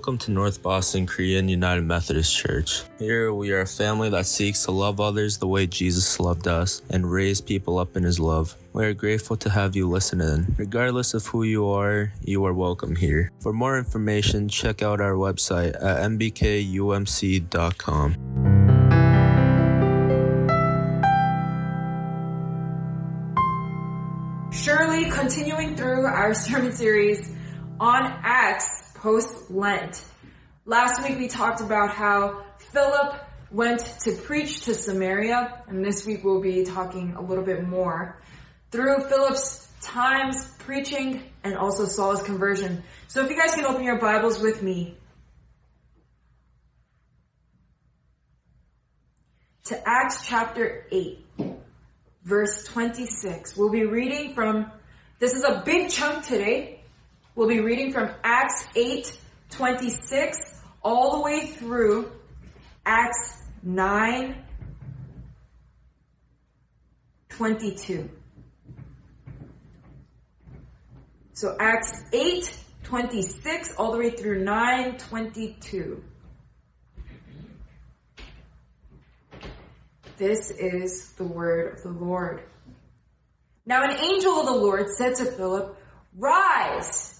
Welcome to North Boston Korean United Methodist Church. Here we are a family that seeks to love others the way Jesus loved us and raise people up in his love. We are grateful to have you listen in. Regardless of who you are, you are welcome here. For more information, check out our website at nbkumc.com. Surely continuing through our sermon series on Acts post Lent. Last week we talked about how Philip went to preach to Samaria, and this week we'll be talking a little bit more through Philip's times preaching and also Saul's conversion. So if you guys can open your Bibles with me to Acts chapter 8, verse 26. We'll be reading from, this is a big chunk today. We'll be reading from Acts 8, 26 all the way through Acts 9, 22. So Acts 8, 26 all the way through 9, 22. This is the word of the Lord. Now an angel of the Lord said to Philip, Rise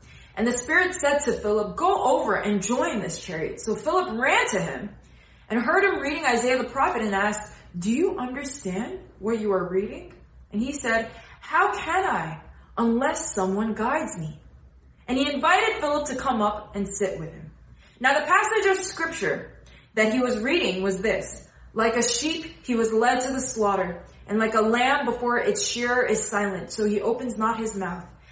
And the Spirit said to Philip, go over and join this chariot. So Philip ran to him and heard him reading Isaiah the prophet and asked, do you understand what you are reading? And he said, how can I unless someone guides me? And he invited Philip to come up and sit with him. Now the passage of scripture that he was reading was this, like a sheep, he was led to the slaughter, and like a lamb before its shearer is silent, so he opens not his mouth.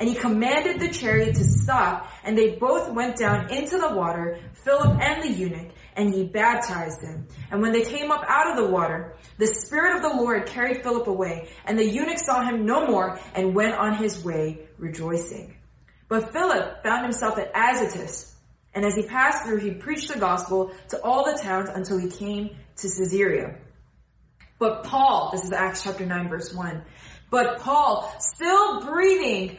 And he commanded the chariot to stop, and they both went down into the water, Philip and the eunuch, and he baptized them. And when they came up out of the water, the Spirit of the Lord carried Philip away, and the eunuch saw him no more, and went on his way rejoicing. But Philip found himself at Azotus, and as he passed through, he preached the gospel to all the towns until he came to Caesarea. But Paul, this is Acts chapter 9 verse 1, but Paul, still breathing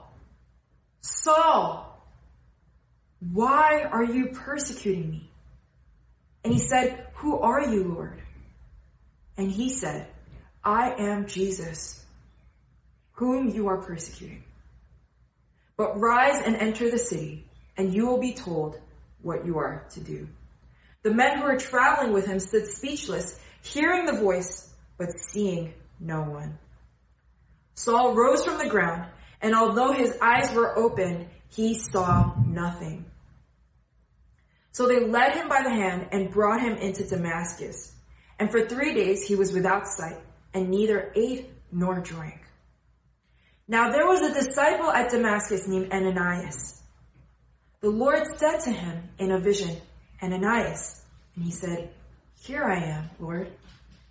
Saul, why are you persecuting me? And he said, who are you, Lord? And he said, I am Jesus, whom you are persecuting. But rise and enter the city, and you will be told what you are to do. The men who were traveling with him stood speechless, hearing the voice, but seeing no one. Saul rose from the ground and although his eyes were open, he saw nothing. So they led him by the hand and brought him into Damascus. And for three days he was without sight and neither ate nor drank. Now there was a disciple at Damascus named Ananias. The Lord said to him in a vision, Ananias. And he said, Here I am, Lord.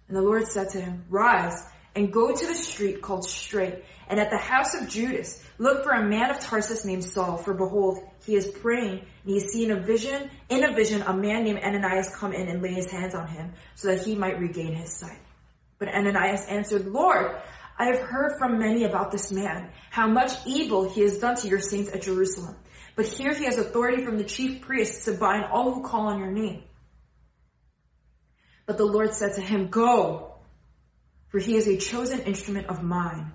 And the Lord said to him, Rise and go to the street called Straight And at the house of Judas, look for a man of Tarsus named Saul, for behold, he is praying, and he has seen a vision, in a vision, a man named Ananias come in and lay his hands on him, so that he might regain his sight. But Ananias answered, Lord, I have heard from many about this man, how much evil he has done to your saints at Jerusalem. But here he has authority from the chief priests to bind all who call on your name. But the Lord said to him, Go, for he is a chosen instrument of mine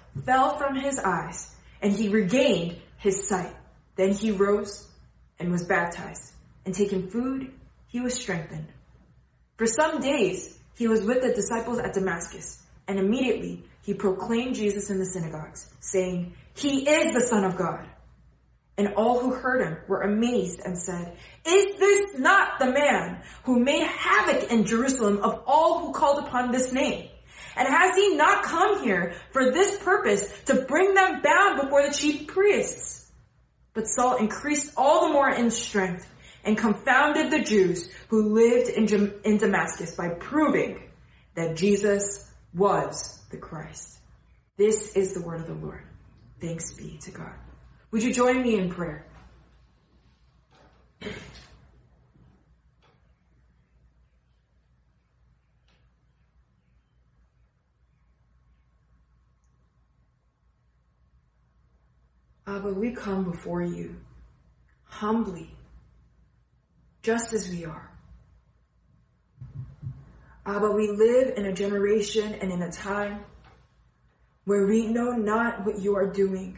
fell from his eyes and he regained his sight. Then he rose and was baptized and taking food, he was strengthened. For some days, he was with the disciples at Damascus and immediately he proclaimed Jesus in the synagogues, saying, He is the Son of God. And all who heard him were amazed and said, Is this not the man who made havoc in Jerusalem of all who called upon this name? And has he not come here for this purpose to bring them bound before the chief priests? But Saul increased all the more in strength and confounded the Jews who lived in, in Damascus by proving that Jesus was the Christ. This is the word of the Lord. Thanks be to God. Would you join me in prayer? Abba, we come before you humbly, just as we are. Abba, we live in a generation and in a time where we know not what you are doing.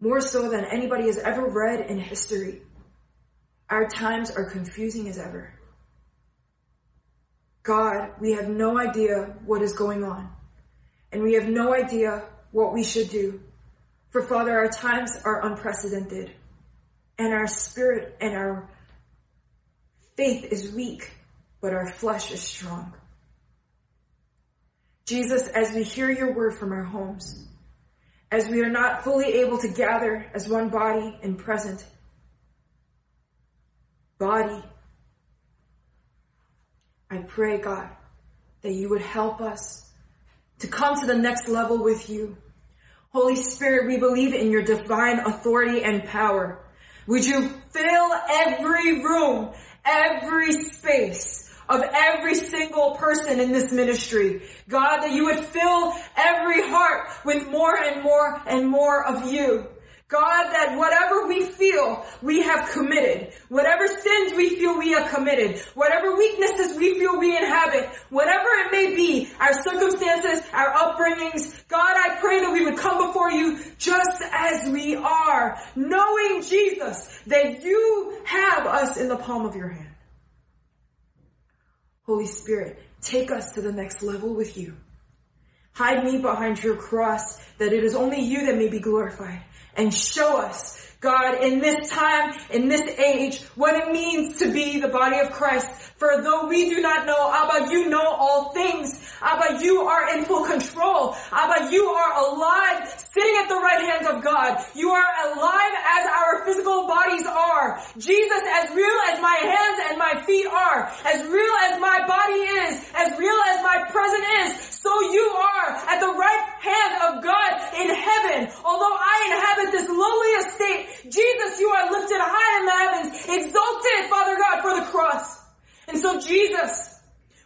More so than anybody has ever read in history. Our times are confusing as ever. God, we have no idea what is going on. And we have no idea what we should do. For Father, our times are unprecedented. And our spirit and our faith is weak but our flesh is strong. Jesus, as we hear your word from our homes, as we are not fully able to gather as one body in present body, I pray, God, that you would help us to come to the next level with you. Holy Spirit, we believe in your divine authority and power. Would you fill every room, every space, of every single person in this ministry. God, that you would fill every heart with more and more and more of you. God, that whatever we feel, we have committed. Whatever sins we feel we have committed. Whatever weaknesses we feel we inhabit. Whatever it may be, our circumstances, our upbringings. God, I pray that we would come before you just as we are, knowing Jesus, that you have us in the palm of your hand. Holy Spirit, take us to the next level with you. Hide me behind your cross that it is only you that may be glorified and show us God, in this time, in this age, what it means to be the body of Christ. For though we do not know, Abba, you know all things. Abba, you are in full control. Abba, you are alive, sitting at the right hand of God. You are alive as our physical bodies are. Jesus, as real as my hands and my feet are, as real as my body is, as real as my present is, so you are at the right hand of God in heaven. Although I inhabit this lowly estate, Jesus, you are lifted high in the heavens, exalted, Father God, for the cross. And so Jesus,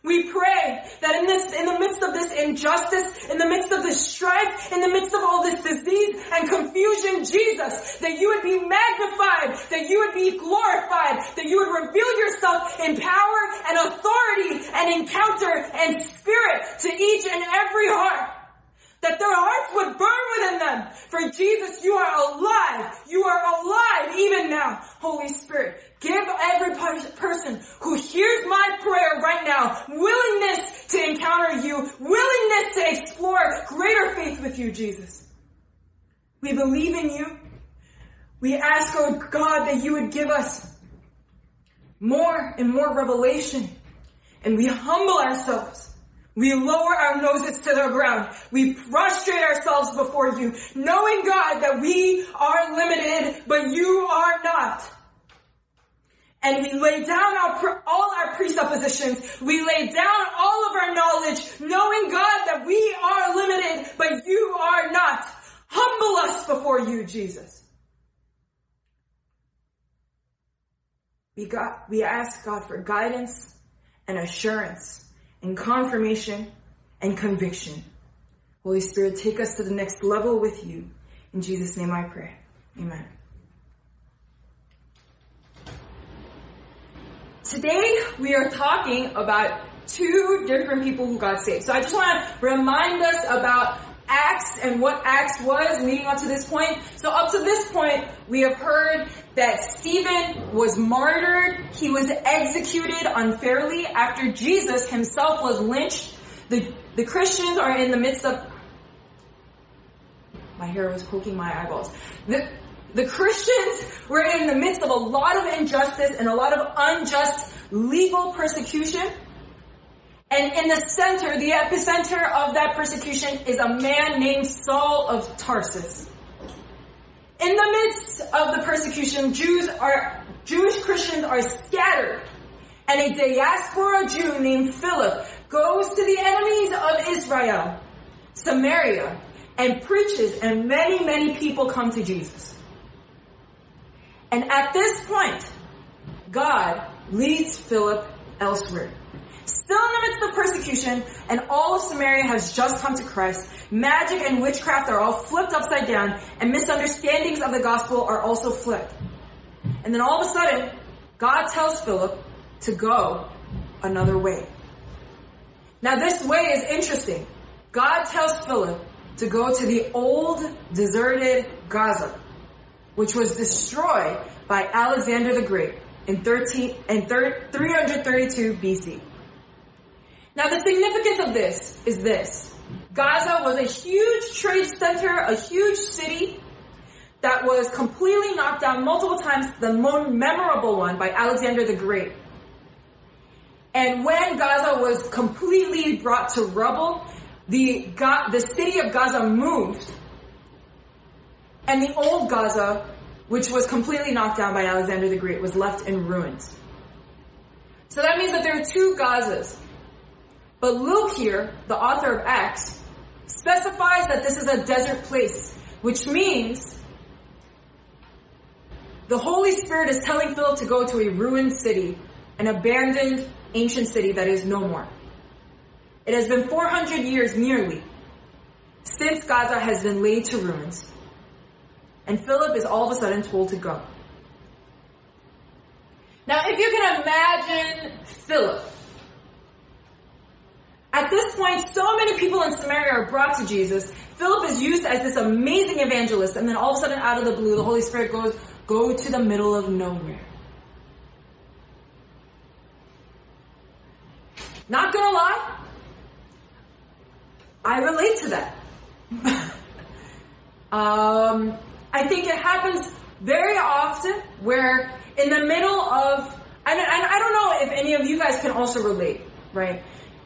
we pray that in this, in the midst of this injustice, in the midst of this strife, in the midst of all this disease and confusion, Jesus, that you would be magnified, that you would be glorified, that you would reveal yourself in power and authority and encounter and spirit to each and every heart that their hearts would burn within them. For Jesus, you are alive. You are alive even now. Holy Spirit, give every person who hears my prayer right now willingness to encounter you, willingness to explore greater faith with you, Jesus. We believe in you. We ask, oh God, that you would give us more and more revelation. And we humble ourselves. We lower our noses to the ground. We prostrate ourselves before you, knowing God that we are limited, but you are not. And we lay down our, all our presuppositions. We lay down all of our knowledge, knowing God that we are limited, but you are not. Humble us before you, Jesus. We got, we ask God for guidance and assurance and confirmation and conviction. Holy Spirit, take us to the next level with you. In Jesus' name I pray. Amen. Today we are talking about two different people who got saved. So I just want to remind us about Acts and what Acts was leading up to this point. So up to this point, we have heard that Stephen was martyred. He was executed unfairly after Jesus himself was lynched. The, the Christians are in the midst of, my hair was poking my eyeballs. The, the Christians were in the midst of a lot of injustice and a lot of unjust legal persecution. And in the center, the epicenter of that persecution is a man named Saul of Tarsus. In the midst of the persecution, Jews are, Jewish Christians are scattered. And a diaspora Jew named Philip goes to the enemies of Israel, Samaria, and preaches, and many, many people come to Jesus. And at this point, God leads Philip elsewhere. Still in the midst of persecution, and all of Samaria has just come to Christ, magic and witchcraft are all flipped upside down, and misunderstandings of the gospel are also flipped. And then all of a sudden, God tells Philip to go another way. Now this way is interesting. God tells Philip to go to the old deserted Gaza, which was destroyed by Alexander the Great in 13 and 332 BC. Now the significance of this is this. Gaza was a huge trade center, a huge city that was completely knocked down multiple times, the most memorable one by Alexander the Great. And when Gaza was completely brought to rubble, the, the city of Gaza moved. And the old Gaza, which was completely knocked down by Alexander the Great, was left in ruins. So that means that there are two Gazas. But Luke here, the author of Acts, specifies that this is a desert place, which means the Holy Spirit is telling Philip to go to a ruined city, an abandoned ancient city that is no more. It has been 400 years nearly since Gaza has been laid to ruins. And Philip is all of a sudden told to go. Now, if you can imagine Philip, at this point, so many people in Samaria are brought to Jesus. Philip is used as this amazing evangelist, and then all of a sudden, out of the blue, the Holy Spirit goes, go to the middle of nowhere. Not gonna lie, I relate to that. um, I think it happens very often where in the middle of, and, and I don't know if any of you guys can also relate, right?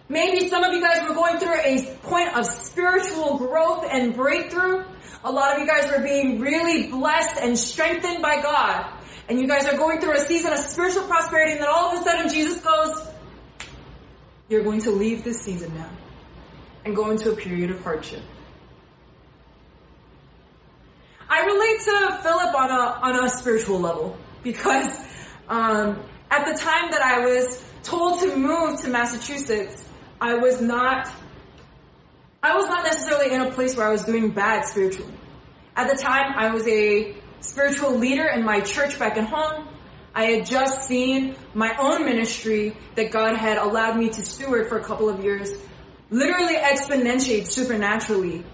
Maybe some of you guys were going through a point of spiritual growth and breakthrough. A lot of you guys were being really blessed and strengthened by God. And you guys are going through a season of spiritual prosperity and then all of a sudden Jesus goes, you're going to leave this season now and go into a period of hardship. I relate to Philip on a, on a spiritual level because um, at the time that I was told to move to Massachusetts, I was not, I was not necessarily in a place where I was doing bad spiritually. At the time, I was a spiritual leader in my church back at home. I had just seen my own ministry that God had allowed me to steward for a couple of years literally exponentiate supernaturally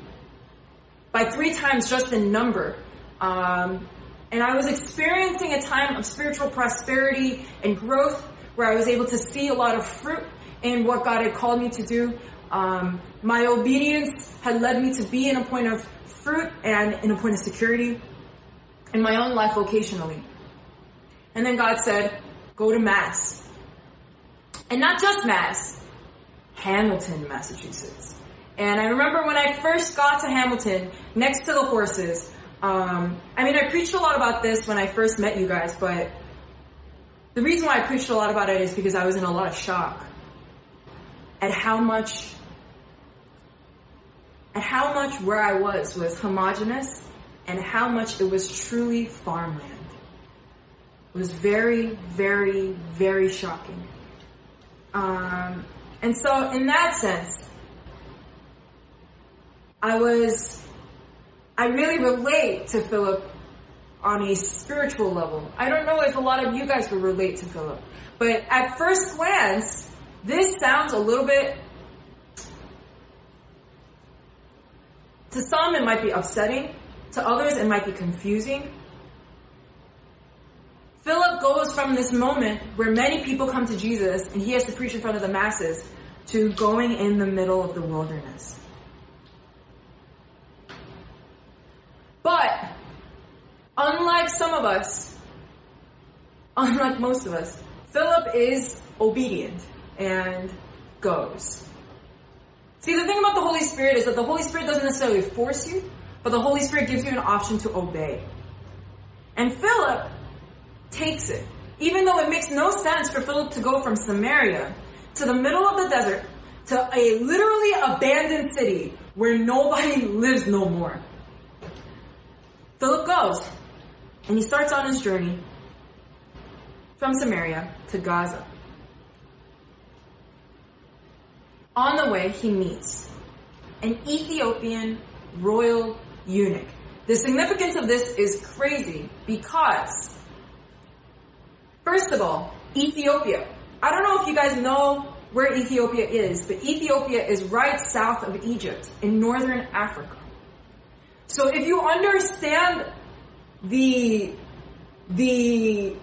by three times just in number. Um, and I was experiencing a time of spiritual prosperity and growth where I was able to see a lot of fruit in what God had called me to do. Um, my obedience had led me to be in a point of fruit and in a point of security in my own life vocationally. And then God said, go to Mass. And not just Mass, Hamilton, Massachusetts. And I remember when I first got to Hamilton, next to the horses, um, I mean, I preached a lot about this when I first met you guys, but the reason why I preached a lot about it is because I was in a lot of shock at how much at how much where I was was homogenous and how much it was truly farmland. It was very, very, very shocking. Um, and so in that sense, I was, I really relate to Philip on a spiritual level. I don't know if a lot of you guys will relate to Philip, but at first glance, this sounds a little bit, to some it might be upsetting, to others it might be confusing. Philip goes from this moment where many people come to Jesus and he has to preach in front of the masses to going in the middle of the wilderness. But, unlike some of us, unlike most of us, Philip is obedient and goes. See, the thing about the Holy Spirit is that the Holy Spirit doesn't necessarily force you, but the Holy Spirit gives you an option to obey. And Philip takes it. Even though it makes no sense for Philip to go from Samaria to the middle of the desert to a literally abandoned city where nobody lives no more. Philip goes and he starts on his journey from Samaria to Gaza. On the way, he meets an Ethiopian royal eunuch. The significance of this is crazy because, first of all, Ethiopia. I don't know if you guys know where Ethiopia is, but Ethiopia is right south of Egypt in northern Africa. So if you understand the, the,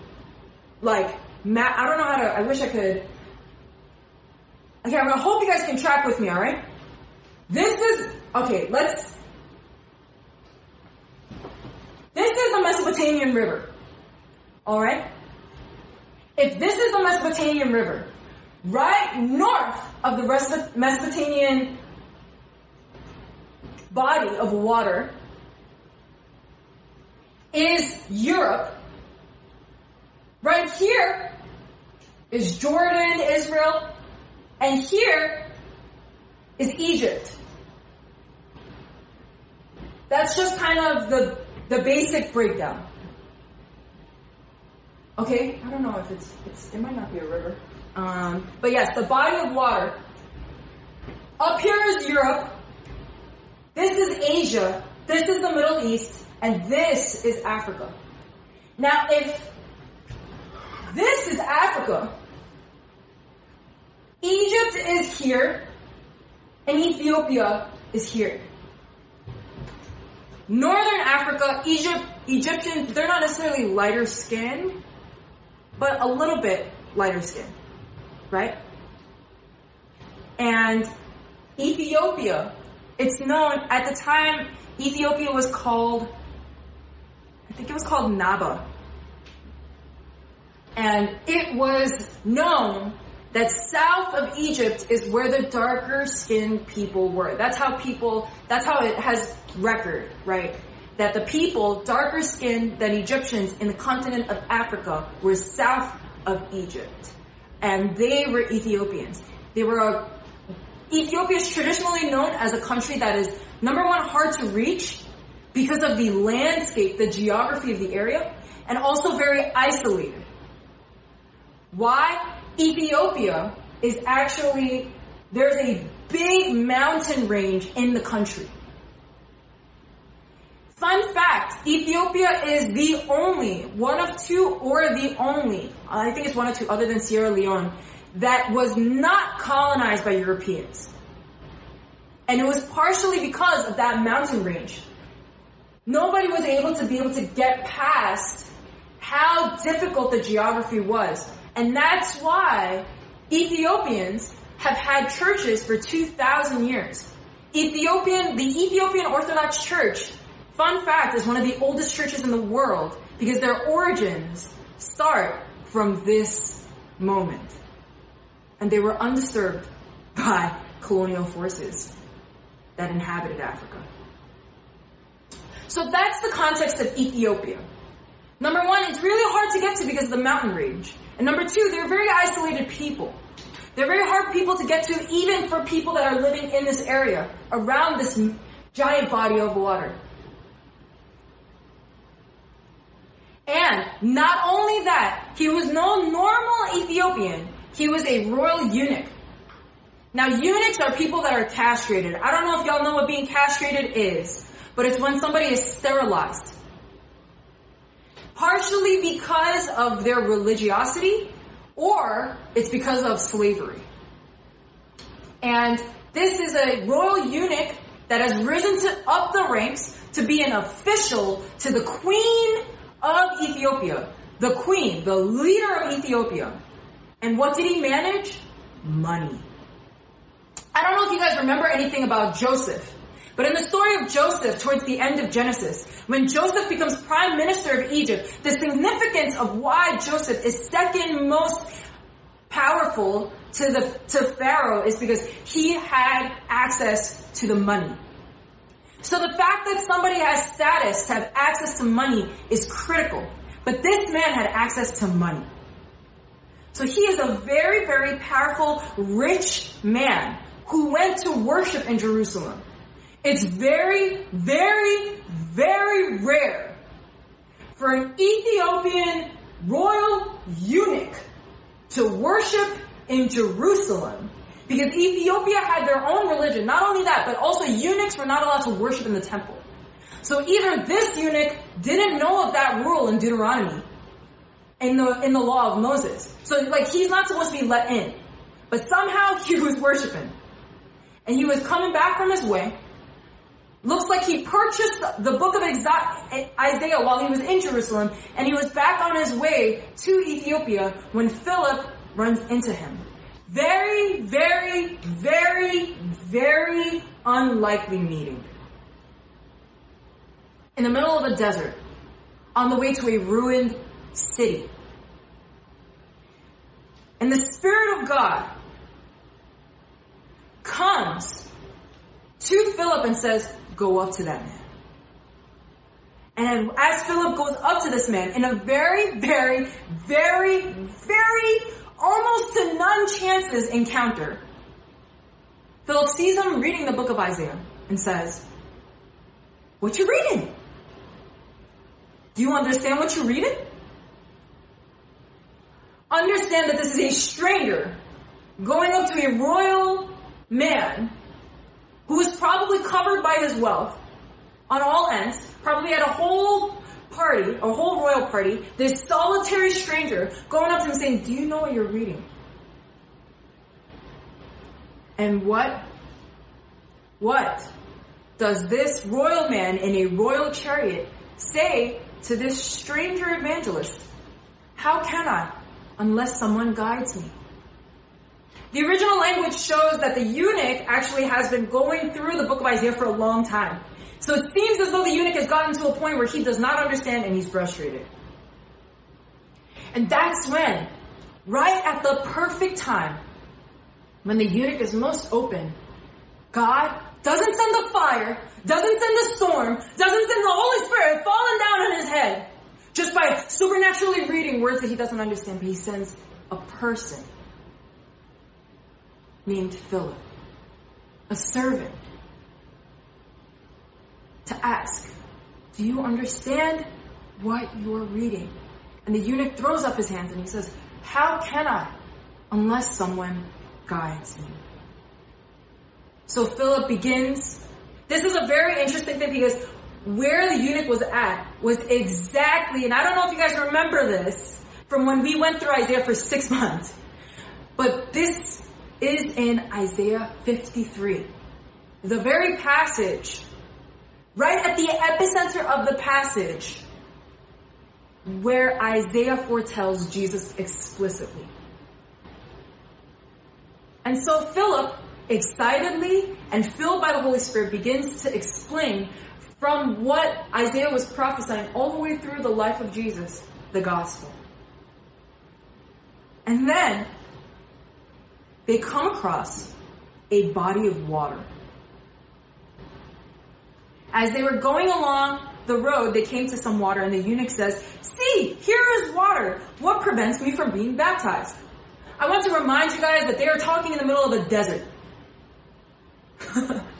like, map, I don't know how to, I wish I could, okay, I'm gonna hope you guys can track with me, alright? This is, okay, let's, this is the Mesopotamian River, alright? If this is the Mesopotamian River, right north of the Mesopotamian body of water is Europe. Right here is Jordan, Israel, and here is Egypt. That's just kind of the, the basic breakdown. Okay, I don't know if it's, it's it might not be a river. Um, but yes, the body of water. Up here is Europe. This is Asia. This is the Middle East. And this is Africa. Now, if this is Africa, Egypt is here, and Ethiopia is here. Northern Africa, Egypt, Egyptians, they're not necessarily lighter skinned, but a little bit lighter skinned right? And Ethiopia, it's known, at the time, Ethiopia was called, I think it was called Naba. And it was known that south of Egypt is where the darker skinned people were. That's how people, that's how it has record, right? That the people darker skinned than Egyptians in the continent of Africa were south of Egypt and they were Ethiopians. They were a, Ethiopia is traditionally known as a country that is number one hard to reach because of the landscape, the geography of the area, and also very isolated. Why? Ethiopia is actually, there's a big mountain range in the country. Fun fact, Ethiopia is the only, one of two or the only, I think it's one of two other than Sierra Leone, that was not colonized by Europeans. And it was partially because of that mountain range. Nobody was able to be able to get past how difficult the geography was. And that's why Ethiopians have had churches for 2,000 years. Ethiopian, the Ethiopian Orthodox Church, fun fact, is one of the oldest churches in the world because their origins start from this moment. And they were undisturbed by colonial forces that inhabited Africa. So that's the context of Ethiopia. Number one, it's really hard to get to because of the mountain range. And number two, they're very isolated people. They're very hard people to get to even for people that are living in this area, around this giant body of water. And not only that, he was no normal Ethiopian, he was a royal eunuch. Now eunuchs are people that are castrated. I don't know if y'all know what being castrated is, but it's when somebody is sterilized. Partially because of their religiosity, or it's because of slavery. And this is a royal eunuch that has risen to, up the ranks to be an official to the queen of Ethiopia. The queen, the leader of Ethiopia. And what did he manage? Money. I don't know if you guys remember anything about Joseph. But in the story of Joseph, towards the end of Genesis, when Joseph becomes prime minister of Egypt, the significance of why Joseph is second most powerful to the to Pharaoh is because he had access to the money. So the fact that somebody has status to have access to money is critical. But this man had access to money. So he is a very, very powerful, rich man who went to worship in Jerusalem. It's very, very, very rare for an Ethiopian royal eunuch to worship in Jerusalem because Ethiopia had their own religion. Not only that, but also eunuchs were not allowed to worship in the temple. So either this eunuch didn't know of that rule in Deuteronomy, in the, in the law of Moses. So like he's not supposed to be let in. But somehow he was worshiping. And he was coming back from his way, Looks like he purchased the book of Isaiah while he was in Jerusalem, and he was back on his way to Ethiopia when Philip runs into him. Very, very, very, very unlikely meeting. In the middle of a desert, on the way to a ruined city. And the Spirit of God comes to Philip and says, go up to that man. And as Philip goes up to this man in a very, very, very, very, almost to none chances encounter, Philip sees him reading the book of Isaiah and says, what you reading? Do you understand what you're reading? Understand that this is a stranger going up to a royal man who was probably covered by his wealth on all ends, probably had a whole party, a whole royal party, this solitary stranger going up to him saying, do you know what you're reading? And what, what does this royal man in a royal chariot say to this stranger evangelist? How can I unless someone guides me? The original language shows that the eunuch actually has been going through the book of Isaiah for a long time. So it seems as though the eunuch has gotten to a point where he does not understand and he's frustrated. And that's when, right at the perfect time, when the eunuch is most open, God doesn't send the fire, doesn't send the storm, doesn't send the Holy Spirit falling down on his head, just by supernaturally reading words that he doesn't understand, but he sends a person named Philip, a servant, to ask, do you understand what you're reading? And the eunuch throws up his hands and he says, how can I unless someone guides me? So Philip begins. This is a very interesting thing because where the eunuch was at was exactly, and I don't know if you guys remember this from when we went through Isaiah for six months, but this is in Isaiah 53. The very passage, right at the epicenter of the passage, where Isaiah foretells Jesus explicitly. And so Philip excitedly and filled by the Holy Spirit, begins to explain from what Isaiah was prophesying all the way through the life of Jesus, the gospel. And then they come across a body of water. As they were going along the road, they came to some water, and the eunuch says, See, here is water. What prevents me from being baptized? I want to remind you guys that they are talking in the middle of a desert.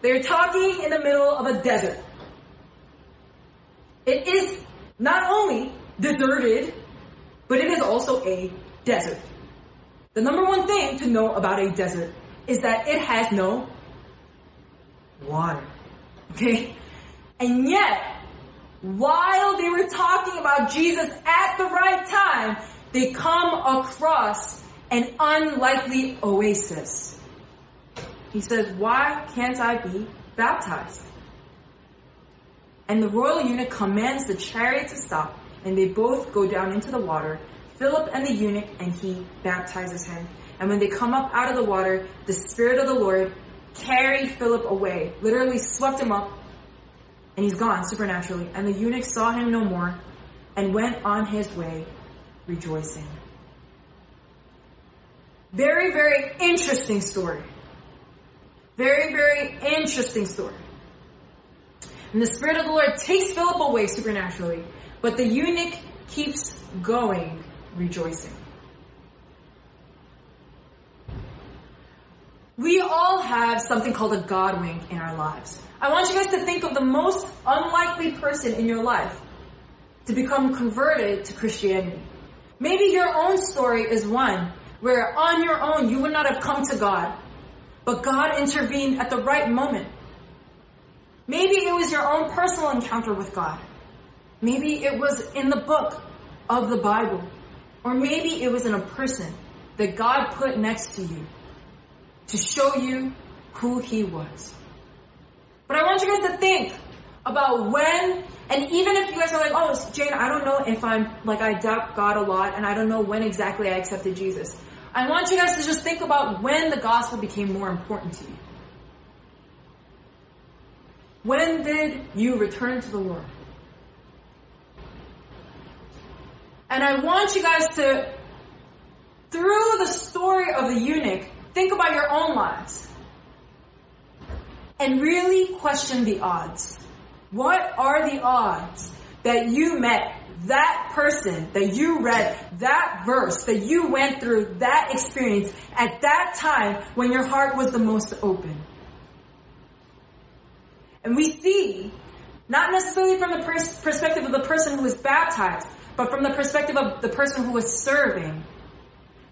They're talking in the middle of a desert. It is not only deserted, but it is also a desert. The number one thing to know about a desert is that it has no water. Okay? And yet, while they were talking about Jesus at the right time, they come across an unlikely oasis. He says, Why can't I be baptized? And the royal eunuch commands the chariot to stop, and they both go down into the water, Philip and the eunuch, and he baptizes him. And when they come up out of the water, the Spirit of the Lord carried Philip away, literally swept him up, and he's gone supernaturally. And the eunuch saw him no more and went on his way rejoicing. Very, very interesting story. Very, very interesting story. And the Spirit of the Lord takes Philip away supernaturally, but the eunuch keeps going rejoicing. We all have something called a God wink in our lives. I want you guys to think of the most unlikely person in your life to become converted to Christianity. Maybe your own story is one where on your own you would not have come to God, but God intervened at the right moment. Maybe it was your own personal encounter with God. Maybe it was in the book of the Bible. Or maybe it was in a person that God put next to you to show you who He was. But I want you guys to think about when, and even if you guys are like, oh, Jane, I don't know if I'm, like, I doubt God a lot, and I don't know when exactly I accepted Jesus. I want you guys to just think about when the gospel became more important to you. When did you return to the Lord? And I want you guys to, through the story of the eunuch, think about your own lives. And really question the odds. What are the odds that you met that person, that you read that verse, that you went through that experience at that time when your heart was the most open? And we see, not necessarily from the pers- perspective of the person who was baptized, but from the perspective of the person who was serving,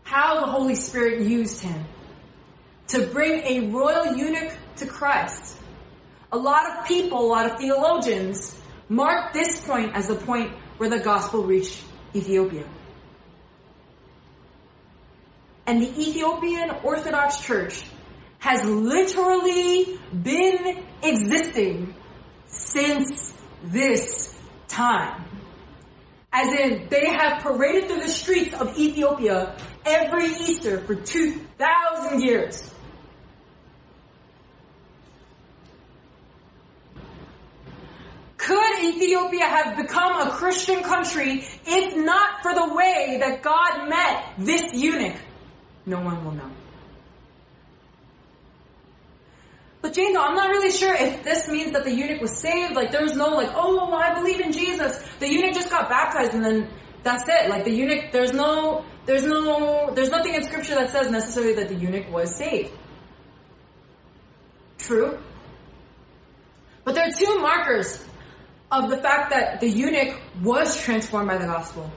how the Holy Spirit used him to bring a royal eunuch to Christ. A lot of people, a lot of theologians mark this point as the point where the gospel reached Ethiopia. And the Ethiopian Orthodox Church has literally been existing since this time. As in, they have paraded through the streets of Ethiopia every Easter for 2,000 years. Could Ethiopia have become a Christian country if not for the way that God met this eunuch? No one will know. But Jane, though, I'm not really sure if this means that the eunuch was saved. Like, there was no like, oh, well, I believe in Jesus. The eunuch just got baptized and then that's it. Like, the eunuch, there's no, there's no, there's nothing in scripture that says necessarily that the eunuch was saved. True. But there are two markers of the fact that the eunuch was transformed by the gospel.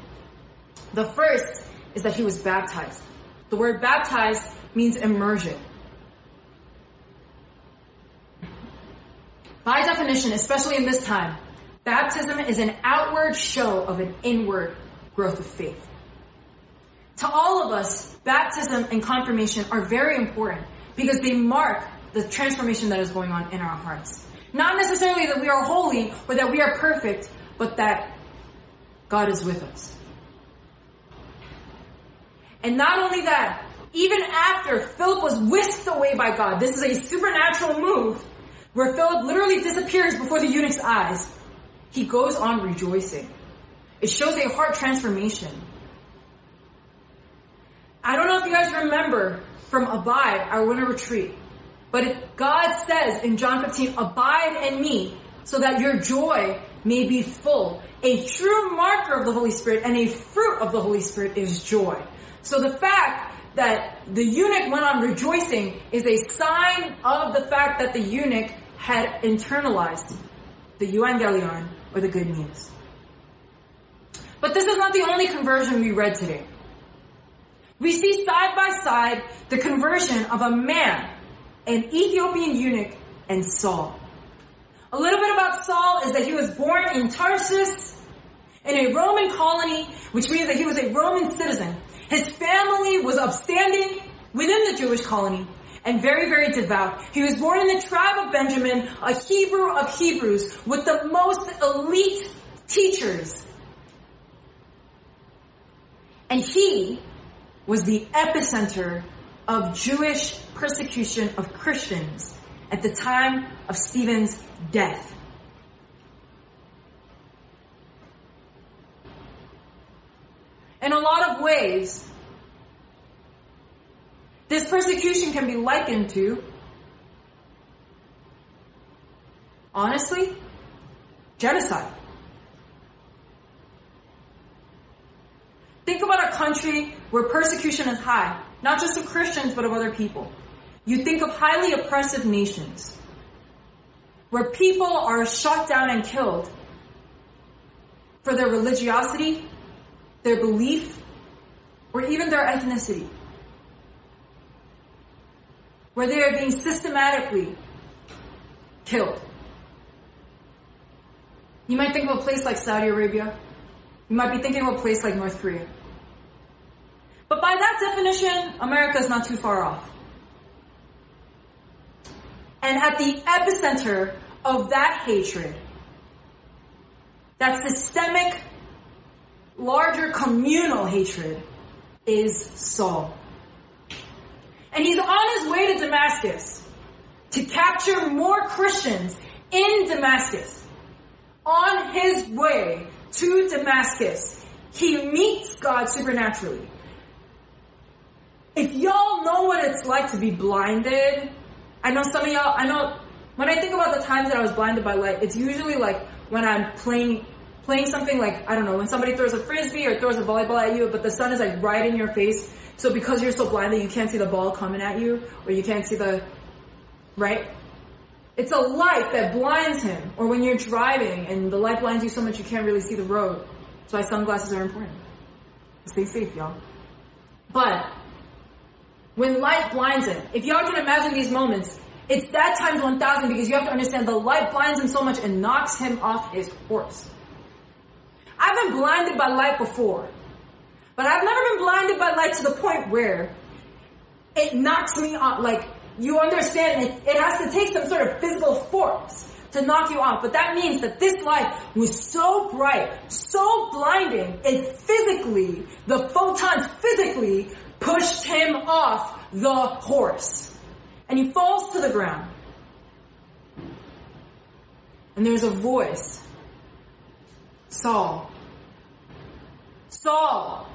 The first is that he was baptized. The word baptized means immersion. By definition, especially in this time, baptism is an outward show of an inward growth of faith. To all of us, baptism and confirmation are very important because they mark the transformation that is going on in our hearts. Not necessarily that we are holy or that we are perfect, but that God is with us. And not only that, even after Philip was whisked away by God, this is a supernatural move where Philip literally disappears before the eunuch's eyes. He goes on rejoicing. It shows a heart transformation. I don't know if you guys remember from Abide, our winter retreat, but God says in John 15, abide in me so that your joy may be full. A true marker of the Holy Spirit and a fruit of the Holy Spirit is joy. So the fact that the eunuch went on rejoicing is a sign of the fact that the eunuch had internalized the evangelion or the good news. But this is not the only conversion we read today. We see side by side the conversion of a man, an Ethiopian eunuch, and Saul. A little bit about Saul is that he was born in Tarsus in a Roman colony, which means that he was a Roman citizen. His family was upstanding within the Jewish colony and very, very devout. He was born in the tribe of Benjamin, a Hebrew of Hebrews, with the most elite teachers. And he was the epicenter of Jewish persecution of Christians at the time of Stephen's death. In a lot of ways, this persecution can be likened to, honestly, genocide. Think about a country where persecution is high, not just of Christians, but of other people. You think of highly oppressive nations, where people are shot down and killed for their religiosity, their belief, or even their ethnicity. Where they are being systematically killed. You might think of a place like Saudi Arabia. You might be thinking of a place like North Korea. But by that definition, America is not too far off. And at the epicenter of that hatred, that systemic, larger communal hatred, is Saul. And he's on his way to Damascus to capture more Christians in Damascus. On his way to Damascus, he meets God supernaturally. If y'all know what it's like to be blinded, I know some of y'all, I know, when I think about the times that I was blinded by light, it's usually like when I'm playing, playing something like, I don't know, when somebody throws a frisbee or throws a volleyball at you, but the sun is like right in your face, so because you're so blind that you can't see the ball coming at you, or you can't see the, right? It's a light that blinds him, or when you're driving and the light blinds you so much you can't really see the road. That's why sunglasses are important. Stay safe, y'all. But when light blinds him. If y'all can imagine these moments, it's that times 1000 because you have to understand the light blinds him so much and knocks him off his horse. I've been blinded by light before, but I've never been blinded by light to the point where it knocks me off. Like, you understand it, it has to take some sort of physical force to knock you off. But that means that this light was so bright, so blinding, it physically, the photons physically pushed him off the horse. And he falls to the ground. And there's a voice. Saul. Saul.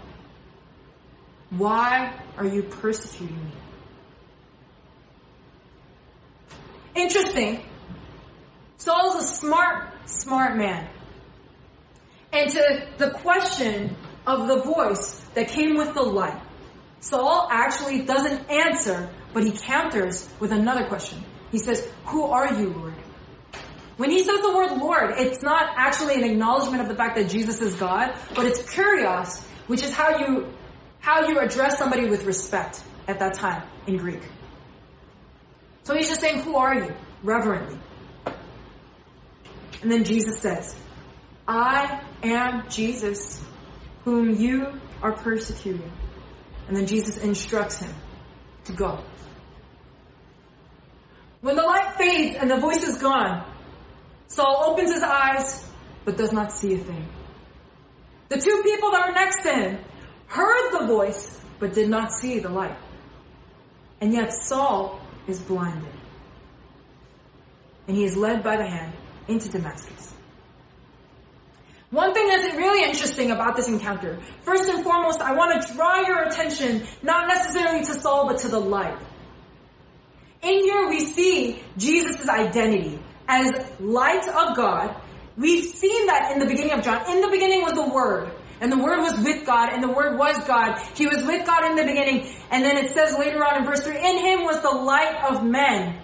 Why are you persecuting me? Interesting. Saul's a smart, smart man. And to the question of the voice that came with the light, Saul actually doesn't answer, but he counters with another question. He says, Who are you, Lord? When he says the word Lord, it's not actually an acknowledgement of the fact that Jesus is God, but it's kurios, which is how you, how you address somebody with respect at that time in Greek. So he's just saying, who are you? Reverently. And then Jesus says, I am Jesus, whom you are persecuting. And then Jesus instructs him to go. When the light fades and the voice is gone, Saul opens his eyes, but does not see a thing. The two people that were next to him heard the voice, but did not see the light. And yet Saul is blinded. And he is led by the hand into Damascus. One thing that's really interesting about this encounter, first and foremost, I want to draw your attention not necessarily to Saul, but to the light. In here we see Jesus' identity as light of God. We've seen that in the beginning of John. In the beginning was the Word. And the Word was with God, and the Word was God. He was with God in the beginning. And then it says later on in verse 3, in Him was the light of men.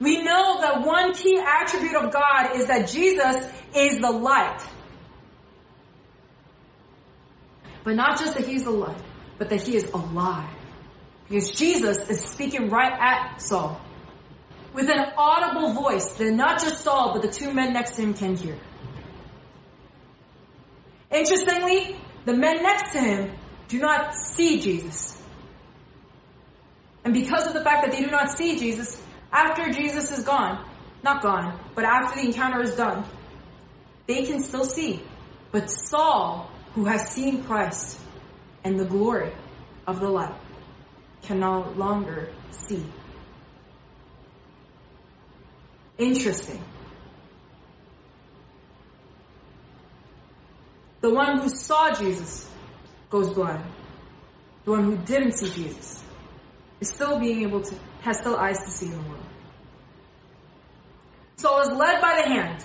We know that one key attribute of God is that Jesus is the light. But not just that he's alive, but that he is alive. Because Jesus is speaking right at Saul. With an audible voice that not just Saul, but the two men next to him can hear. Interestingly, the men next to him do not see Jesus. And because of the fact that they do not see Jesus, after Jesus is gone, not gone, but after the encounter is done, they can still see. But Saul who has seen Christ and the glory of the light can no longer see. Interesting. The one who saw Jesus goes blind. The one who didn't see Jesus is still being able to, has still eyes to see the world. Saul is led by the hand.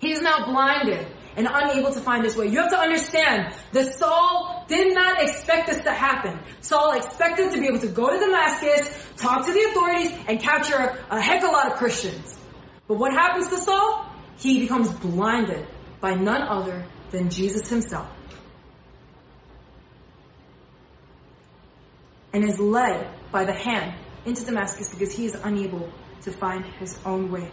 He is now blinded and unable to find his way. You have to understand that Saul did not expect this to happen. Saul expected to be able to go to Damascus, talk to the authorities, and capture a heck of a lot of Christians. But what happens to Saul? He becomes blinded by none other than Jesus himself. And is led by the hand into Damascus because he is unable to find his own way.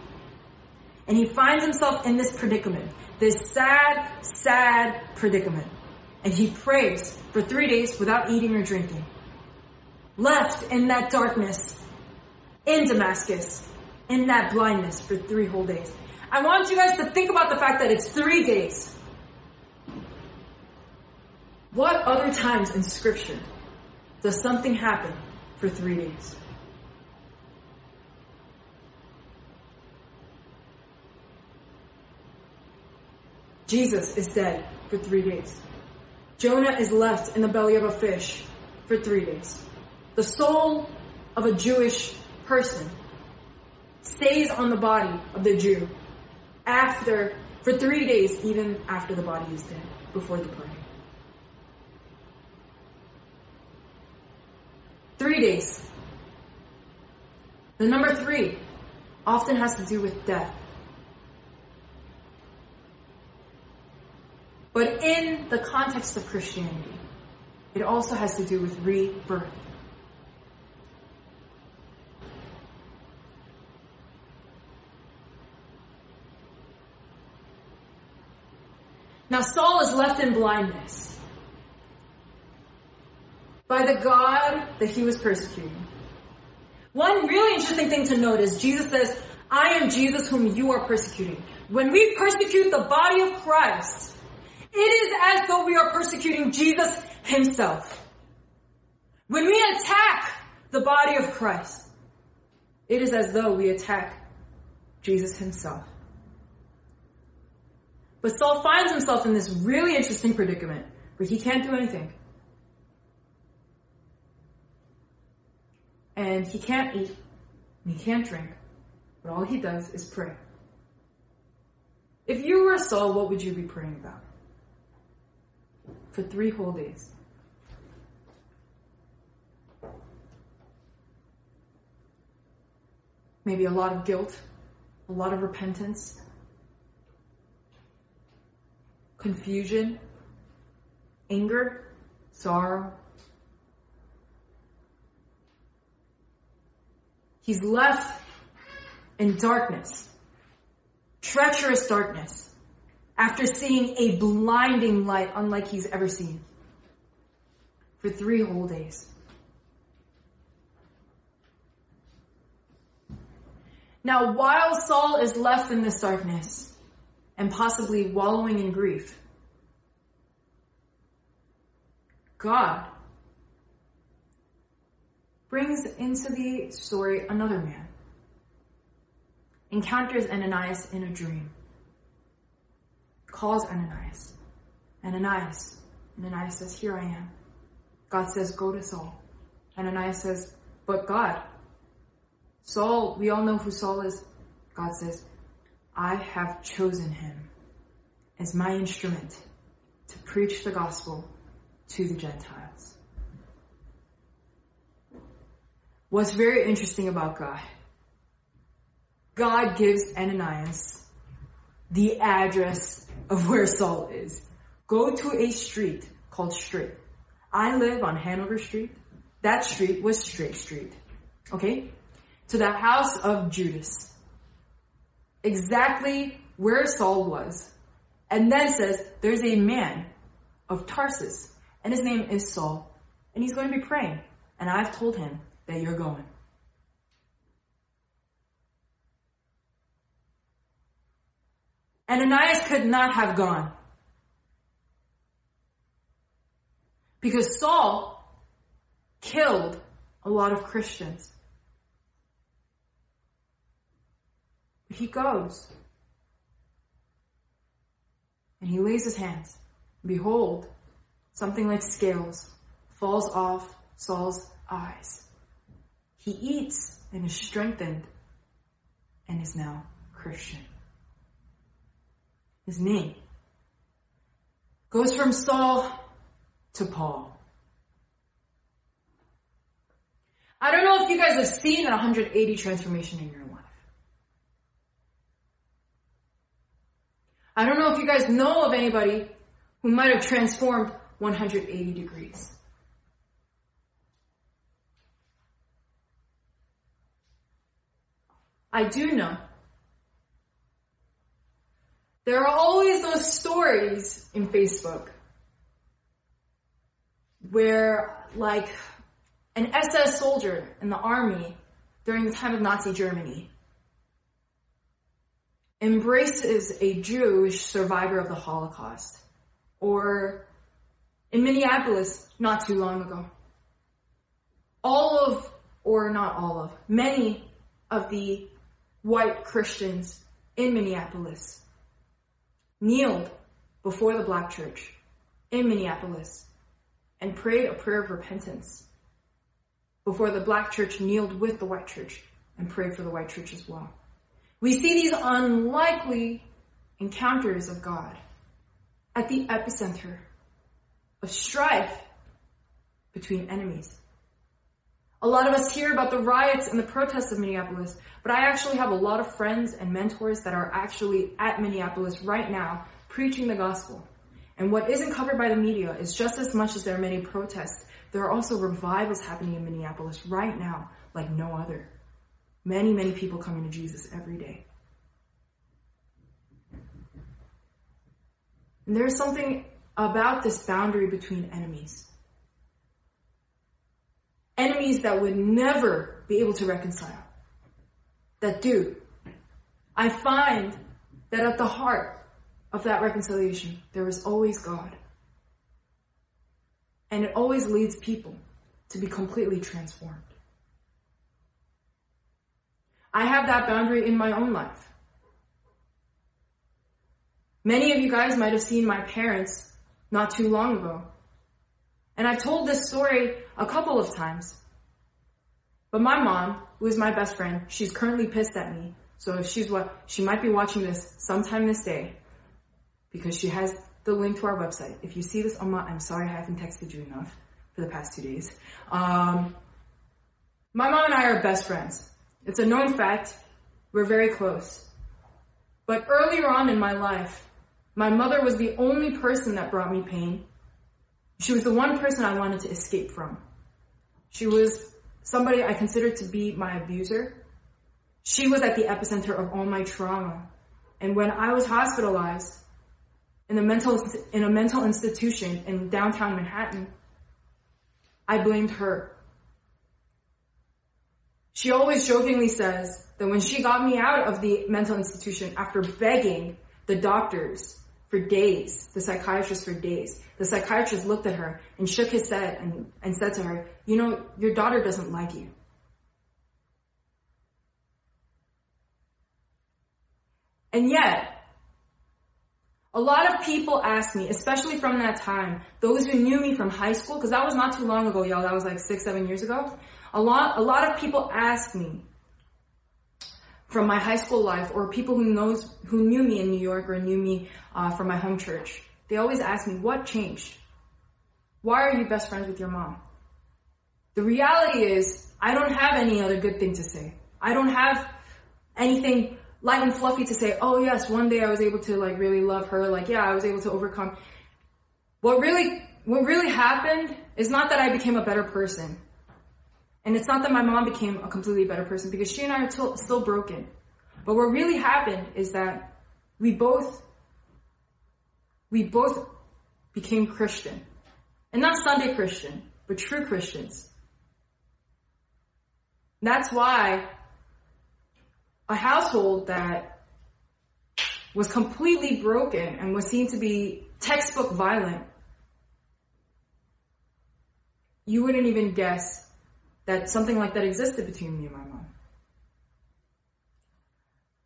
And he finds himself in this predicament, this sad, sad predicament. And he prays for three days without eating or drinking. Left in that darkness, in Damascus, in that blindness for three whole days. I want you guys to think about the fact that it's three days. What other times in scripture does something happen for three days? Jesus is dead for three days. Jonah is left in the belly of a fish for three days. The soul of a Jewish person stays on the body of the Jew after, for three days, even after the body is dead, before the party. Three days. The number three often has to do with death. But in the context of Christianity, it also has to do with rebirth. Now Saul is left in blindness by the God that he was persecuting. One really interesting thing to note is Jesus says, I am Jesus whom you are persecuting. When we persecute the body of Christ, it is as though we are persecuting Jesus himself. When we attack the body of Christ, it is as though we attack Jesus himself. But Saul finds himself in this really interesting predicament where he can't do anything. And he can't eat, and he can't drink, but all he does is pray. If you were Saul, what would you be praying about? For three whole days. Maybe a lot of guilt, a lot of repentance, confusion, anger, sorrow. He's left in darkness, treacherous darkness after seeing a blinding light unlike he's ever seen for three whole days. Now, while Saul is left in this darkness and possibly wallowing in grief, God brings into the story another man. Encounters Ananias in a dream. Calls Ananias. Ananias. Ananias says, Here I am. God says, Go to Saul. Ananias says, But God, Saul, we all know who Saul is. God says, I have chosen him as my instrument to preach the gospel to the Gentiles. What's very interesting about God, God gives Ananias the address of where Saul is. Go to a street called Straight. I live on Hanover Street. That street was Straight Street. Okay? To the house of Judas. Exactly where Saul was. And then says, there's a man of Tarsus, and his name is Saul, and he's going to be praying. And I've told him that you're going. Ananias could not have gone. Because Saul killed a lot of Christians. But he goes. And he lays his hands. Behold, something like scales falls off Saul's eyes. He eats and is strengthened and is now Christian. His name goes from Saul to Paul. I don't know if you guys have seen a 180 transformation in your life. I don't know if you guys know of anybody who might have transformed 180 degrees. I do know. There are always those stories in Facebook where like an SS soldier in the army during the time of Nazi Germany embraces a Jewish survivor of the Holocaust. Or in Minneapolis, not too long ago. All of, or not all of, many of the white Christians in Minneapolis kneeled before the black church in Minneapolis and prayed a prayer of repentance before the black church kneeled with the white church and prayed for the white church as well. We see these unlikely encounters of God at the epicenter of strife between enemies. A lot of us hear about the riots and the protests of Minneapolis, but I actually have a lot of friends and mentors that are actually at Minneapolis right now preaching the gospel. And what isn't covered by the media is just as much as there are many protests, there are also revivals happening in Minneapolis right now like no other. Many, many people coming to Jesus every day. And there's something about this boundary between enemies. Enemies that would never be able to reconcile. That do. I find that at the heart of that reconciliation, there is always God. And it always leads people to be completely transformed. I have that boundary in my own life. Many of you guys might have seen my parents not too long ago. And I've told this story a couple of times. But my mom, who is my best friend, she's currently pissed at me. So if she's what, she might be watching this sometime this day because she has the link to our website. If you see this, Amma, I'm sorry I haven't texted you enough for the past two days. Um, my mom and I are best friends. It's a known fact. We're very close. But earlier on in my life, my mother was the only person that brought me pain. She was the one person I wanted to escape from. She was somebody I considered to be my abuser. She was at the epicenter of all my trauma. And when I was hospitalized in a mental, in a mental institution in downtown Manhattan, I blamed her. She always jokingly says that when she got me out of the mental institution after begging the doctors for days, the psychiatrist for days. The psychiatrist looked at her and shook his head and, and said to her, you know, your daughter doesn't like you. And yet, a lot of people ask me, especially from that time, those who knew me from high school, because that was not too long ago, y'all, that was like six, seven years ago. A lot, a lot of people ask me from my high school life, or people who knows, who knew me in New York or knew me uh, from my home church. They always ask me, what changed? Why are you best friends with your mom? The reality is, I don't have any other good thing to say. I don't have anything light and fluffy to say, oh yes, one day I was able to like really love her. Like, yeah, I was able to overcome. What really, what really happened is not that I became a better person. And it's not that my mom became a completely better person because she and I are t- still broken. But what really happened is that we both, we both became Christian. And not Sunday Christian, but true Christians. That's why a household that was completely broken and was seen to be textbook violent, you wouldn't even guess that something like that existed between me and my mom.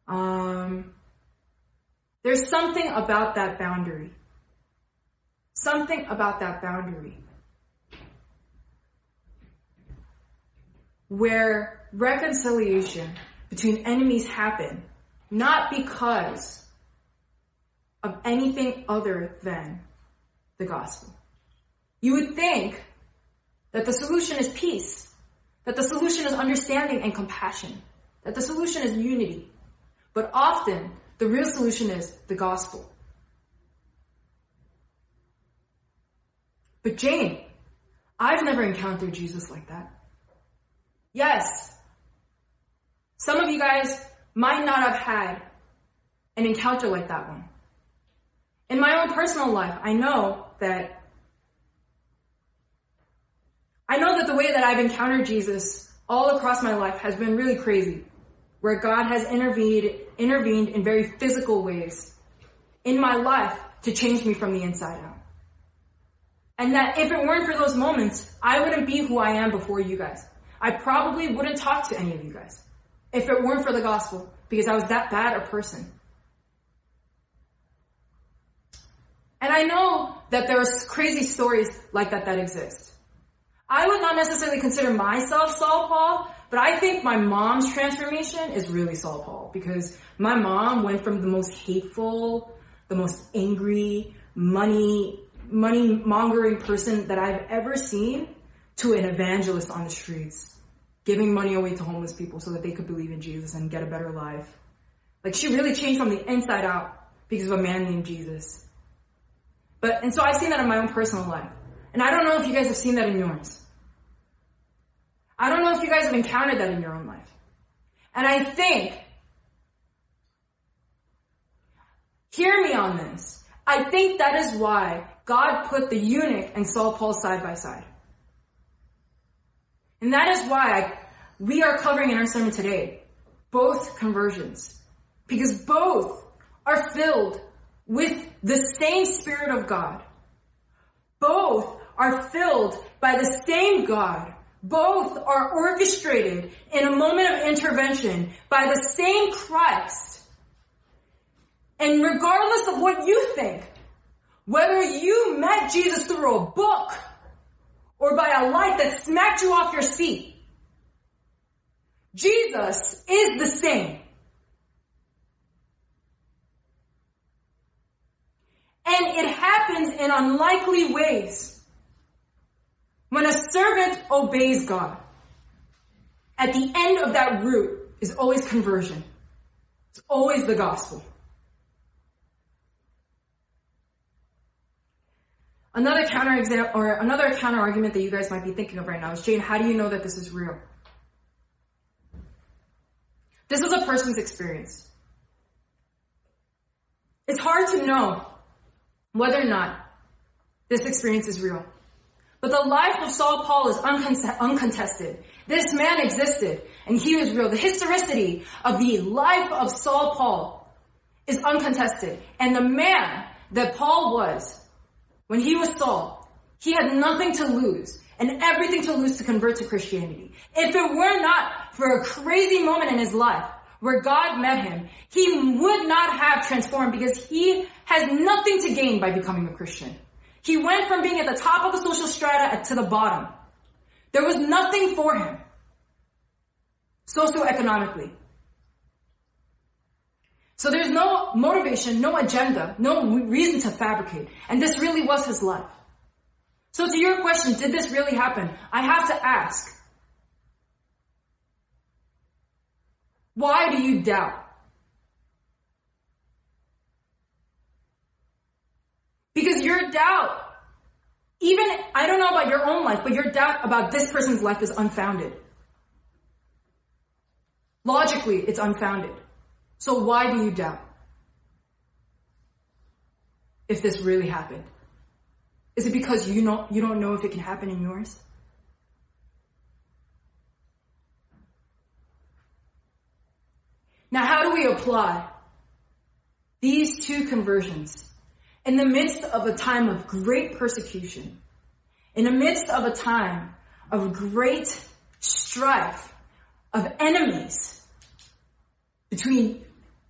Um, there's something about that boundary. Something about that boundary where reconciliation between enemies happen not because of anything other than the gospel. You would think that the solution is peace, that the solution is understanding and compassion, that the solution is unity. But often, the real solution is the gospel. But Jane, I've never encountered Jesus like that. Yes, some of you guys might not have had an encounter like that one. In my own personal life, I know that I know that the way that I've encountered Jesus all across my life has been really crazy, where God has intervened, intervened in very physical ways in my life to change me from the inside out. And that if it weren't for those moments, I wouldn't be who I am before you guys. I probably wouldn't talk to any of you guys if it weren't for the gospel, because I was that bad a person. And I know that there's crazy stories like that that exist. I would not necessarily consider myself Saul Paul, but I think my mom's transformation is really Saul Paul because my mom went from the most hateful, the most angry, money, money mongering person that I've ever seen to an evangelist on the streets giving money away to homeless people so that they could believe in Jesus and get a better life. Like she really changed from the inside out because of a man named Jesus. But, and so I've seen that in my own personal life. And I don't know if you guys have seen that in yours. I don't know if you guys have encountered that in your own life. And I think, hear me on this. I think that is why God put the eunuch and Saul Paul side by side. And that is why we are covering in our sermon today both conversions. Because both are filled with the same Spirit of God. Both are filled by the same God. Both are orchestrated in a moment of intervention by the same Christ. And regardless of what you think, whether you met Jesus through a book or by a light that smacked you off your seat. Jesus is the same. And it happens in unlikely ways. When a servant obeys God, at the end of that route is always conversion. It's always the gospel. Another counter example or another counter argument that you guys might be thinking of right now is Jane, how do you know that this is real? This is a person's experience. It's hard to know whether or not this experience is real. But the life of Saul Paul is uncontested. This man existed and he was real. The historicity of the life of Saul Paul is uncontested. And the man that Paul was when he was Saul, he had nothing to lose and everything to lose to convert to Christianity. If it were not for a crazy moment in his life where God met him, he would not have transformed because he has nothing to gain by becoming a Christian. He went from being at the top of the social strata to the bottom. There was nothing for him socioeconomically. So there's no motivation, no agenda, no reason to fabricate. And this really was his life. So to your question, did this really happen? I have to ask. Why do you doubt? Because your doubt, even, I don't know about your own life, but your doubt about this person's life is unfounded. Logically, it's unfounded. So why do you doubt? If this really happened? Is it because you know you don't know if it can happen in yours? Now, how do we apply these two conversions in the midst of a time of great persecution, in the midst of a time of great strife, of enemies between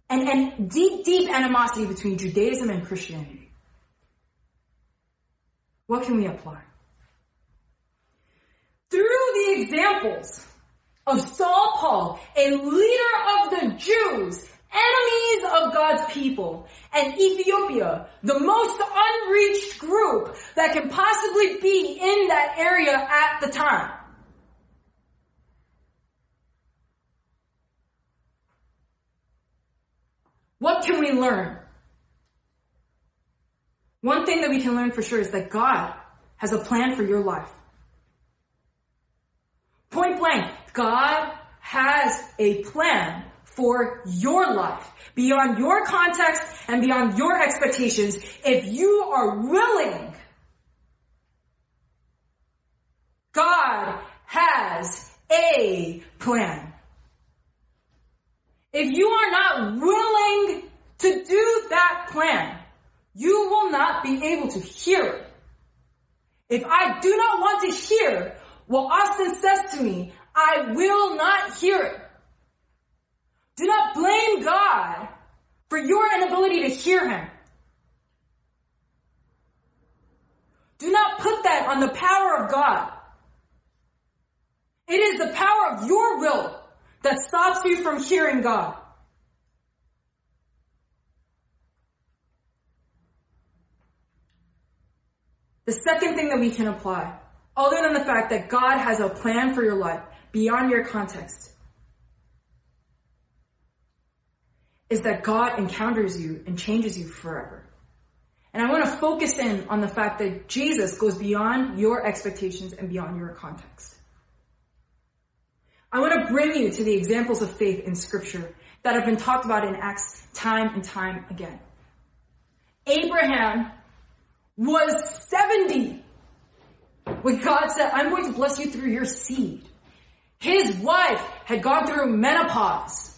and, and deep, deep animosity between Judaism and Christianity. What can we apply? Through the examples of Saul Paul, a leader of the Jews, enemies of God's people, and Ethiopia, the most unreached group that can possibly be in that area at the time. What can we learn? One thing that we can learn for sure is that God has a plan for your life. Point blank, God has a plan for your life beyond your context and beyond your expectations if you are willing. God has a plan. If you are not willing to do that plan, you will not be able to hear it. If I do not want to hear what Austin says to me, I will not hear it. Do not blame God for your inability to hear Him. Do not put that on the power of God. It is the power of your will that stops you from hearing God. The second thing that we can apply, other than the fact that God has a plan for your life beyond your context, is that God encounters you and changes you forever. And I want to focus in on the fact that Jesus goes beyond your expectations and beyond your context. I want to bring you to the examples of faith in scripture that have been talked about in Acts time and time again. Abraham was 70 when God said, I'm going to bless you through your seed. His wife had gone through menopause.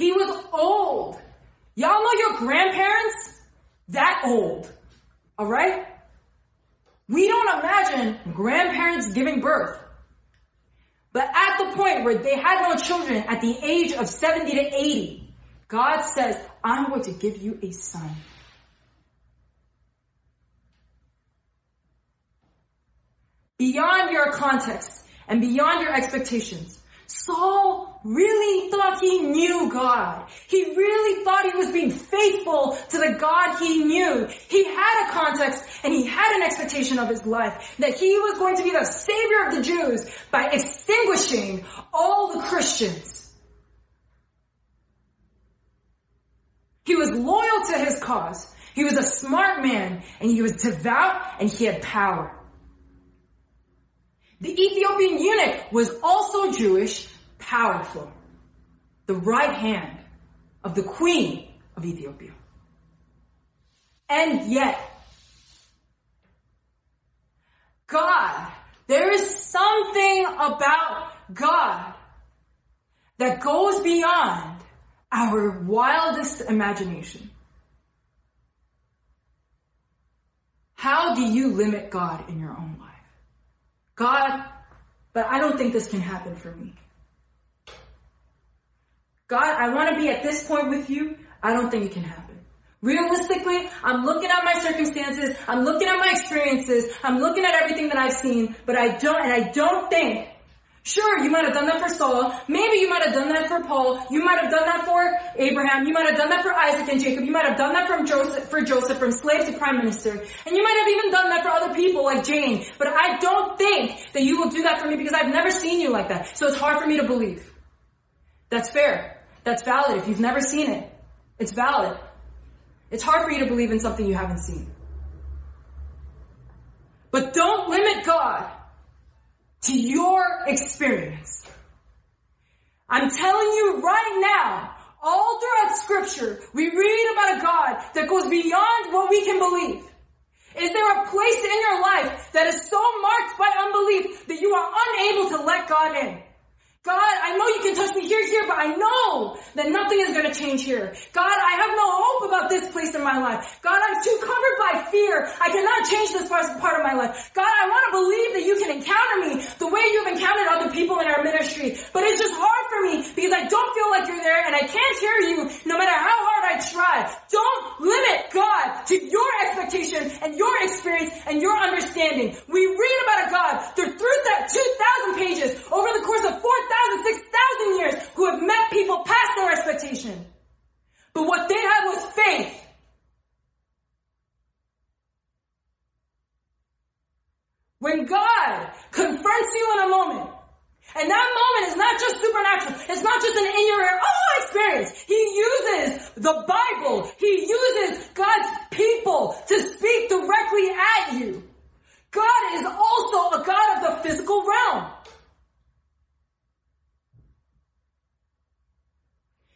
He was old. Y'all know your grandparents? That old. Alright? We don't imagine grandparents giving birth. But at the point where they had no children at the age of 70 to 80, God says, I'm going to give you a son. Beyond your context and beyond your expectations, Saul really thought he knew God. He really thought he was being faithful to the God he knew. He had a context and he had an expectation of his life that he was going to be the savior of the Jews by extinguishing all the Christians. He was loyal to his cause. He was a smart man and he was devout and he had power. The Ethiopian eunuch was also Jewish, powerful. The right hand of the queen of Ethiopia. And yet, God, there is something about God that goes beyond our wildest imagination. How do you limit God in your own life? God, but I don't think this can happen for me. God, I want to be at this point with you. I don't think it can happen. Realistically, I'm looking at my circumstances, I'm looking at my experiences, I'm looking at everything that I've seen, but I don't, and I don't think Sure, you might have done that for Saul. Maybe you might have done that for Paul. You might have done that for Abraham. You might have done that for Isaac and Jacob. You might have done that from Joseph, for Joseph, from slave to prime minister. And you might have even done that for other people like Jane. But I don't think that you will do that for me because I've never seen you like that. So it's hard for me to believe. That's fair. That's valid. If you've never seen it, it's valid. It's hard for you to believe in something you haven't seen. But don't limit God to your experience. I'm telling you right now, all throughout scripture, we read about a God that goes beyond what we can believe. Is there a place in your life that is so marked by unbelief that you are unable to let God in? God, I know you can touch me here, here, but I know that nothing is going to change here. God, I have no hope about this place in my life. God, I'm too covered by fear. I cannot change this part of my life. God, I want to believe that you can encounter me the way you've encountered other people in our ministry. But it's just hard for me because I don't feel like you're there and I can't hear you no matter how hard I try. Don't limit God to your expectation and your experience and your understanding. We read about a God through, through that 2,000 pages over the course of 4,000 6,000 years who have met people past their expectation. But what they had was faith. When God confronts you in a moment, and that moment is not just supernatural. It's not just an in your ear, oh, experience. He uses the Bible. He uses God's people to speak directly at you. God is also a God of the physical realm.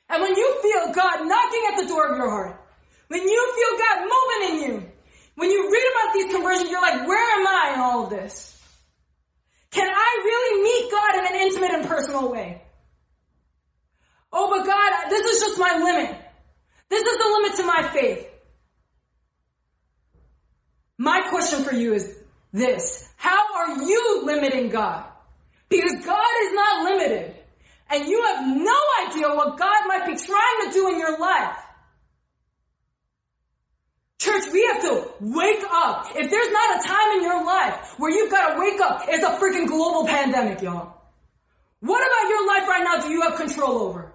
And when you feel God knocking at the door of your heart, when you feel God moving in you, when you read about these conversions, you're like, where am I in all of this? Can I really meet God in an intimate and personal way? Oh, but God, this is just my limit. This is the limit to my faith. My question for you is this. How are you limiting God? Because God is not limited and you have no idea what God might be trying to do in your life. Church, we have to wake up. If there's not a time in your life where you've got to wake up, it's a freaking global pandemic, y'all. What about your life right now do you have control over?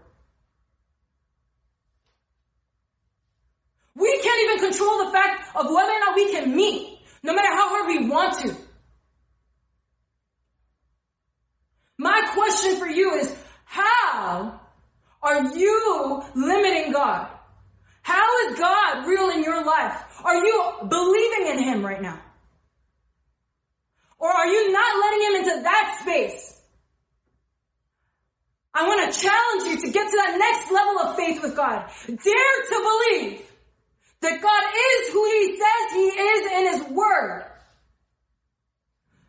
We can't even control the fact of whether or not we can meet, no matter how hard we want to. My question for you is, how are you limiting God? How is God real in your life? Are you believing in Him right now? Or are you not letting Him into that space? I want to challenge you to get to that next level of faith with God. Dare to believe that God is who He says He is in His Word.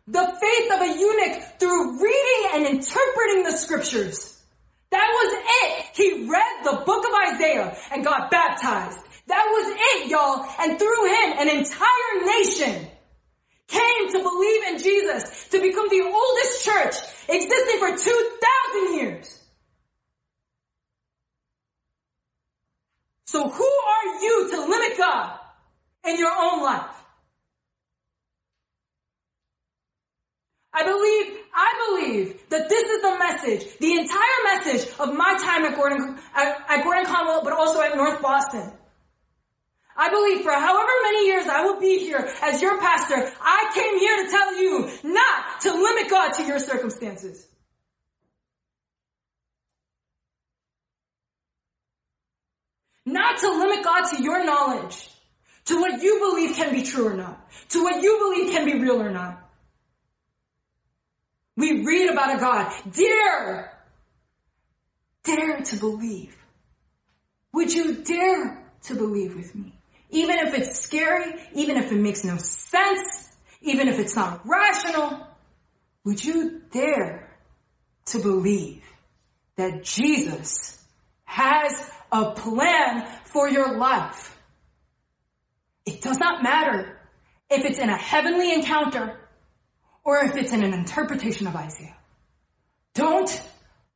The faith of a eunuch through reading and interpreting the scriptures. That was it. He read the book of Isaiah and got baptized. That was it, y'all. And through him, an entire nation came to believe in Jesus, to become the oldest church existing for 2,000 years. So who are you to limit God in your own life? I believe, I believe that this is the message, the entire message of my time at Gordon, at, at Gordon Conwell, but also at North Boston. I believe for however many years I will be here as your pastor, I came here to tell you not to limit God to your circumstances. Not to limit God to your knowledge, to what you believe can be true or not, to what you believe can be real or not. We read about a God. Dare, dare to believe. Would you dare to believe with me? Even if it's scary, even if it makes no sense, even if it's not rational, would you dare to believe that Jesus has a plan for your life? It does not matter if it's in a heavenly encounter or if it's in an interpretation of Isaiah. Don't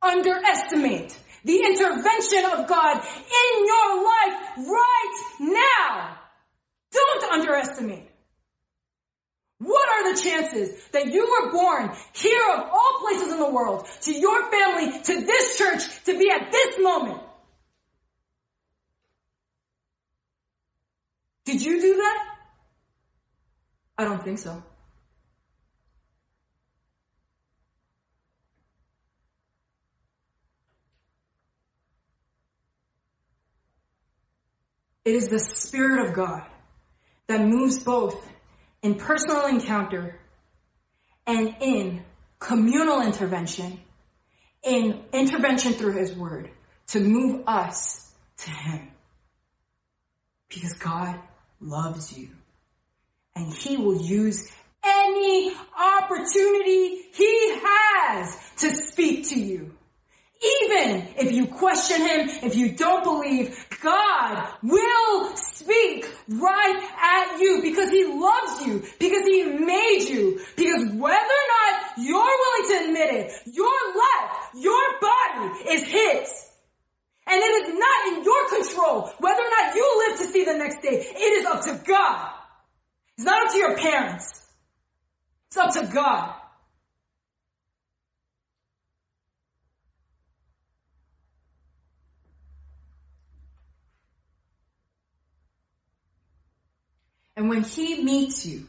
underestimate the intervention of God in your life right now. Don't underestimate. What are the chances that you were born here of all places in the world, to your family, to this church, to be at this moment? Did you do that? I don't think so. It is the Spirit of God that moves both in personal encounter and in communal intervention, in intervention through His Word to move us to Him. Because God loves you and He will use any opportunity He has to speak to you. Even if you question him, if you don't believe, God will speak right at you because he loves you, because he made you, because whether or not you're willing to admit it, your life, your body is his. And it is not in your control whether or not you live to see the next day. It is up to God. It's not up to your parents. It's up to God. And when he meets you,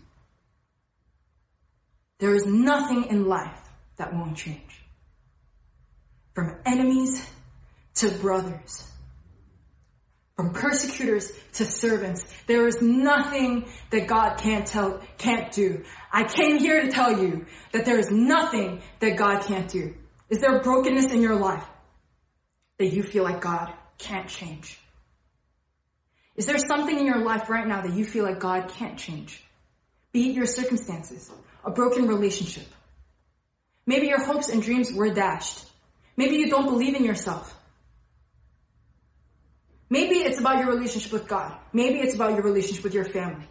there is nothing in life that won't change. From enemies to brothers, from persecutors to servants, there is nothing that God can't tell, can't do. I came here to tell you that there is nothing that God can't do. Is there brokenness in your life that you feel like God can't change? Is there something in your life right now that you feel like God can't change? Be it your circumstances, a broken relationship. Maybe your hopes and dreams were dashed. Maybe you don't believe in yourself. Maybe it's about your relationship with God. Maybe it's about your relationship with your family.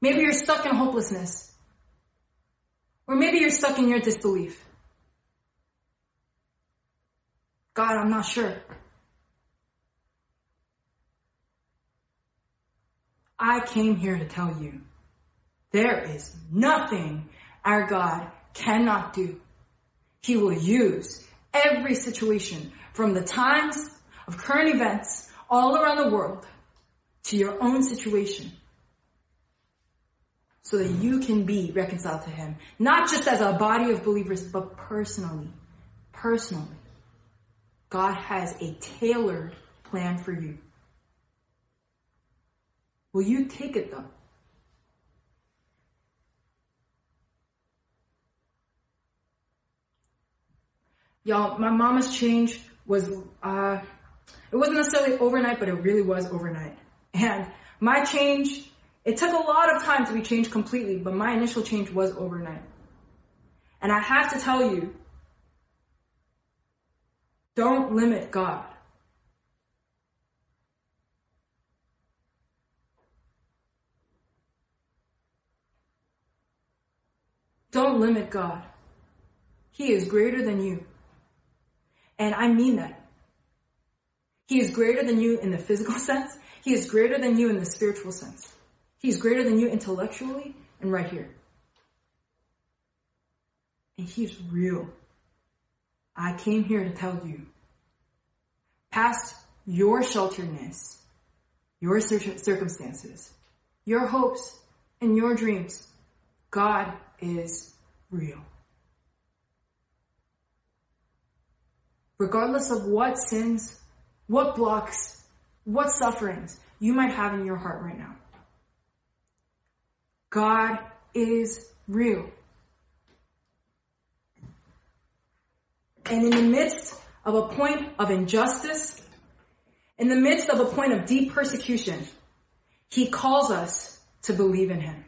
Maybe you're stuck in hopelessness. Or maybe you're stuck in your disbelief. God, I'm not sure. I came here to tell you there is nothing our God cannot do. He will use every situation from the times of current events all around the world to your own situation so that you can be reconciled to Him. Not just as a body of believers, but personally. Personally. God has a tailored plan for you. Will you take it though? Y'all, my mama's change was, uh, it wasn't necessarily overnight, but it really was overnight. And my change, it took a lot of time to be changed completely, but my initial change was overnight. And I have to tell you, don't limit God. Don't limit God. He is greater than you. And I mean that. He is greater than you in the physical sense. He is greater than you in the spiritual sense. He is greater than you intellectually and right here. And he's real. I came here to tell you, past your shelteredness, your circumstances, your hopes, and your dreams, God is real. Regardless of what sins, what blocks, what sufferings you might have in your heart right now, God is real. And in the midst of a point of injustice, in the midst of a point of deep persecution, He calls us to believe in Him.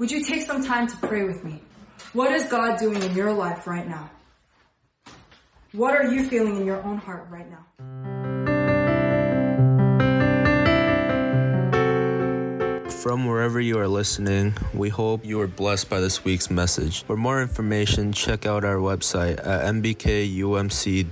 Would you take some time to pray with me? What is God doing in your life right now? What are you feeling in your own heart right now? From wherever you are listening, we hope you are blessed by this week's message. For more information, check out our website at nbkumc.com.